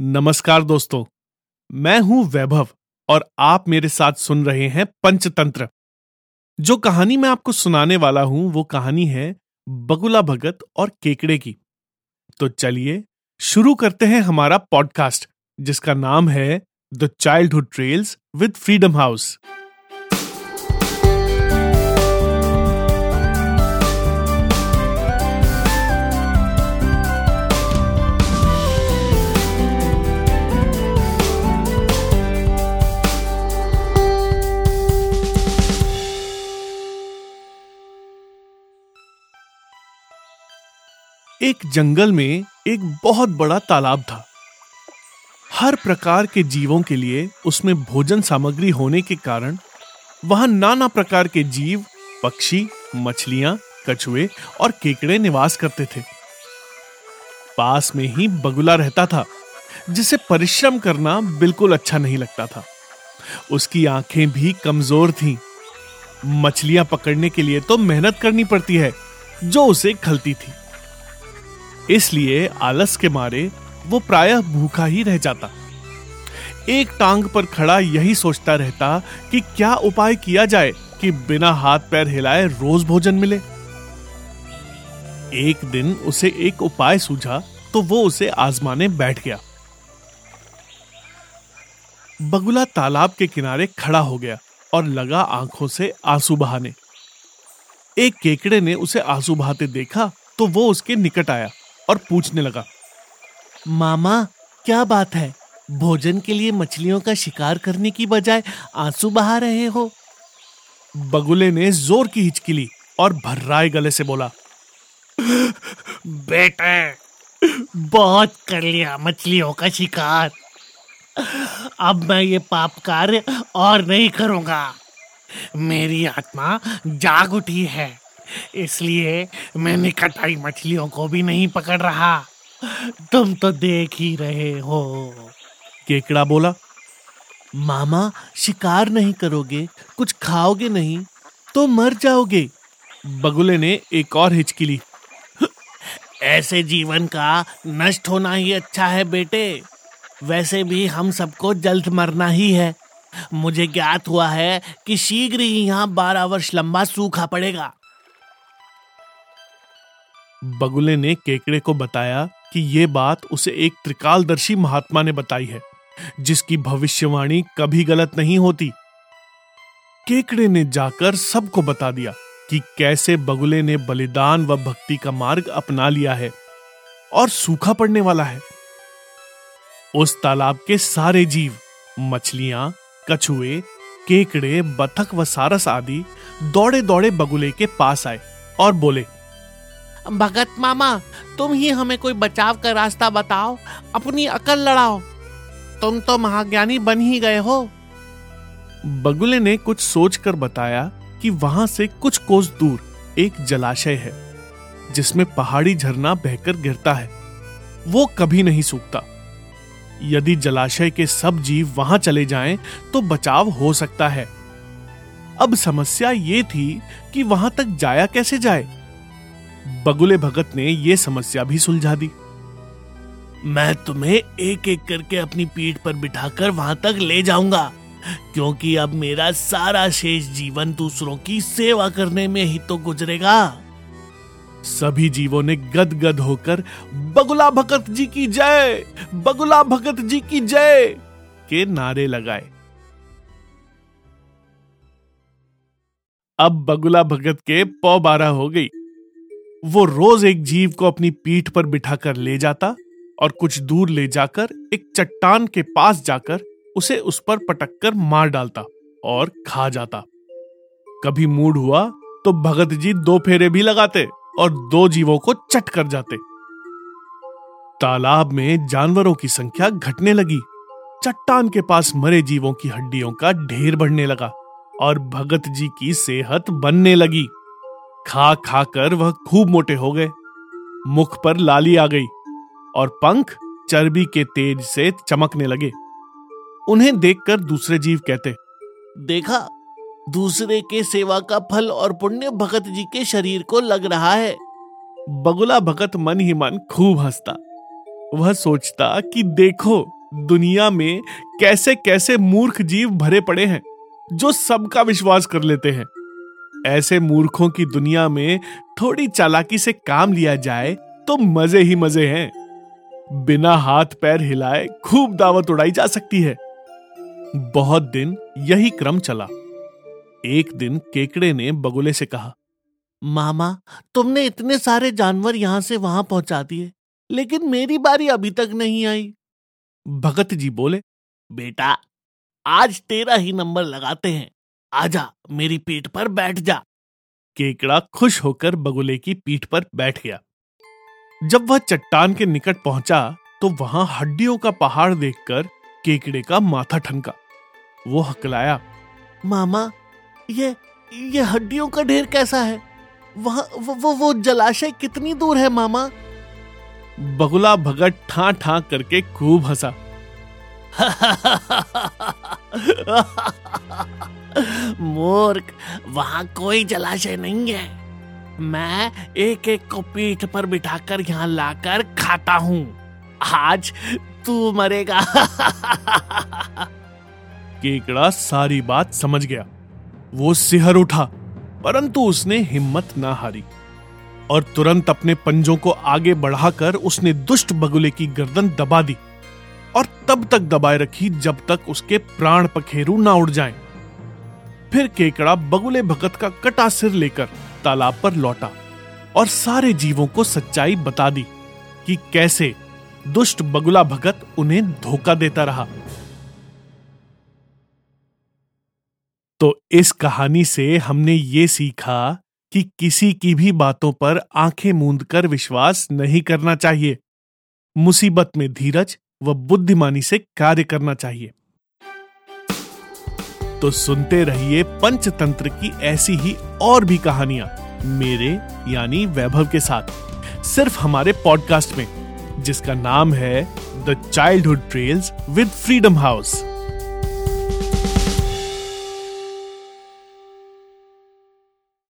नमस्कार दोस्तों, मैं हूँ वैभव और आप मेरे साथ सुन रहे हैं पंचतंत्र। जो कहानी मैं आपको सुनाने वाला हूँ, वो कहानी है बगुला भगत और केकड़े की। तो चलिए, शुरू करते हैं हमारा पॉडकास्ट, जिसका नाम है the childhood trails with freedom house एक जंगल में एक बहुत बड़ा तालाब था। हर प्रकार के जीवों के लिए उसमें भोजन सामग्री होने के कारण वहाँ नाना प्रकार के जीव, पक्षी, मछलियाँ, कछुए और केकड़े निवास करते थे। पास में ही बगुला रहता था, जिसे परिश्रम करना बिल्कुल अच्छा नहीं लगता था। उसकी आँखें भी कमज़ोर थीं। मछलियाँ पकड़ने के लिए तो मेहनत करनी पड़ती है, जो उसे खलती थी। इसलिए आलस के मारे वो प्रायः भूखा ही रह जाता। एक टांग पर खड़ा यही सोचता रहता कि क्या उपाय किया जाए कि बिना हाथ पैर हिलाए रोज भोजन मिले। एक दिन उसे एक उपाय सूझा तो वो उसे आजमाने बैठ गया। बगुला तालाब के किनारे खड़ा हो गया और लगा आँखों से आँसू बहाने। एक केकड़े ने उसे आँसू बहाते देखा तो वो उसके निकट आया। और पूछने लगा, मामा, क्या बात है? भोजन के लिए मछलियों का शिकार करने की बजाय आँसू बहा रहे हो? बगुले ने ज़ोर की हिचकी ली और भर्राए गले से बोला, बेटे, बहुत कर लिया मछलियों का शिकार। अब मैं ये पाप कार्य और नहीं करूँगा। मेरी आत्मा जाग उठी है। इसलिए मैंने कटाई मछलियों को भी नहीं पकड़ रहा। तुम तो देख ही रहे हो। केकड़ा बोला मामा शिकार नहीं करोगे कुछ खाओगे नहीं तो मर जाओगे। बगुले ने एक और हिचकी ली ऐसे जीवन का नष्ट होना ही अच्छा है बेटे। वैसे भी हम सबको जल्द मरना ही है। मुझे ज्ञात हुआ है कि शीघ्र ही यहाँ बारह वर्ष लंबा सूखा पड़ेगा। बगुले ने केकड़े को बताया कि ये बात उसे एक त्रिकालदर्शी महात्मा ने बताई है, जिसकी भविष्यवाणी कभी गलत नहीं होती। केकड़े ने जाकर सबको बता दिया कि कैसे बगुले ने बलिदान व भक्ति का मार्ग अपना लिया है और सूखा पड़ने वाला है। उस तालाब के सारे जीव, मछलियाँ, कछुए, केकड़े बतख व सारस आदि दौड़े दौड़े बगुले के पास आए और बोले भगत मामा, तुम ही हमें कोई बचाव का रास्ता बताओ, अपनी अकल लड़ाओ। तुम तो महाज्ञानी बन ही गए हो। बगुले ने कुछ सोचकर बताया कि वहाँ से कुछ कोस दूर एक जलाशय है, जिसमें पहाड़ी झरना बहकर गिरता है। वो कभी नहीं सूखता। यदि जलाशय के सब जीव वहाँ चले जाएँ तो बचाव हो सकता है। अब समस्या ये थी कि वहाँ तक जाया कैसे जाए? बगुले भगत ने यह समस्या भी सुलझा दी। मैं तुम्हें एक एक करके अपनी पीठ पर बिठाकर वहाँ तक ले जाऊँगा, क्योंकि अब मेरा सारा शेष जीवन दूसरों की सेवा करने में ही तो गुजरेगा। सभी जीवों ने गदगद होकर, बगुला भगत जी की जय! बगुला भगत जी की जय! के नारे लगाए। अब बगुला भगत के पौ बारह हो गई। वो रोज एक जीव को अपनी पीठ पर बिठाकर ले जाता और कुछ दूर ले जाकर, एक चट्टान के पास जाकर उसे उस पर पटक कर मार डालता और खा जाता। कभी मूड हुआ तो भगत जी दो फेरे भी लगाते और दो जीवों को चट कर जाते। तालाब में जानवरों की संख्या घटने लगी। चट्टान के पास मरे जीवों की हड्डियों का ढेर बढ़ने लगा और भगत जी की सेहत बनने लगी। खा खा कर वह खूब मोटे हो गए। मुख पर लाली आ गई और पंख चर्बी के तेज से चमकने लगे। उन्हें देखकर दूसरे जीव कहते, देखा, दूसरे के सेवा का फल और पुण्य भगत जी के शरीर को लग रहा है। बगुला भगत मन ही मन खूब हंसता। वह सोचता कि देखो, दुनिया में कैसे कैसे मूर्ख जीव भरे पड़े हैं, जो सबका विश्वास कर लेते हैं। ऐसे मूर्खों की दुनिया में थोड़ी चालाकी से काम लिया जाए तो मज़े ही मज़े हैं। बिना हाथ पैर हिलाए खूब दावत उड़ाई जा सकती है। बहुत दिन यही क्रम चला। एक दिन केकड़े ने बगुले से कहा मामा तुमने इतने सारे जानवर यहाँ से वहाँ पहुँचा दिए लेकिन मेरी बारी अभी तक नहीं आई। भगत जी बोले बेटा आज तेरा ही नंबर लगाते हैं। आजा मेरी पीठ पर बैठ जा। केकड़ा खुश होकर बगुले की पीठ पर बैठ गया। जब वह चट्टान के निकट पहुँचा तो वहाँ हड्डियों का पहाड़ देखकर केकड़े का माथा ठनका। वो हकलाया मामा ये ये हड्डियों का ढेर कैसा है? वहाँ वो, वो वो जलाशय कितनी दूर है मामा? बगुला भगत ठा ठा करके खूब हंसा। मूर्ख वहाँ कोई जलाशय नहीं है। मैं एक एक को पीठ पर बिठाकर यहाँ लाकर खाता हूँ। आज तू मरेगा। केकड़ा सारी बात समझ गया। वो सिहर उठा, परंतु उसने हिम्मत ना हारी। और तुरंत अपने पंजों को आगे बढ़ाकर उसने दुष्ट बगुले की गर्दन दबा दी। और तब तक दबाए रखी जब तक उसके प्राण पखेरु ना उड़ जाएँ। फिर केकड़ा बगुले भगत का कटा सिर लेकर तालाब पर लौटा और सारे जीवों को सच्चाई बता दी कि कैसे दुष्ट बगुला भगत उन्हें धोखा देता रहा। तो इस कहानी से हमने ये सीखा कि किसी की भी बातों पर आँखें मूंद कर विश्वास नहीं करना चाहिए। मुसीबत में धीरज व बुद्धिमानी से कार्य करना चाहिए। तो सुनते रहिए पंचतंत्र की ऐसी ही और भी कहानियाँ, मेरे यानी वैभव के साथ। सिर्फ़ हमारे पॉडकास्ट में, जिसका नाम है the childhood trails with freedom house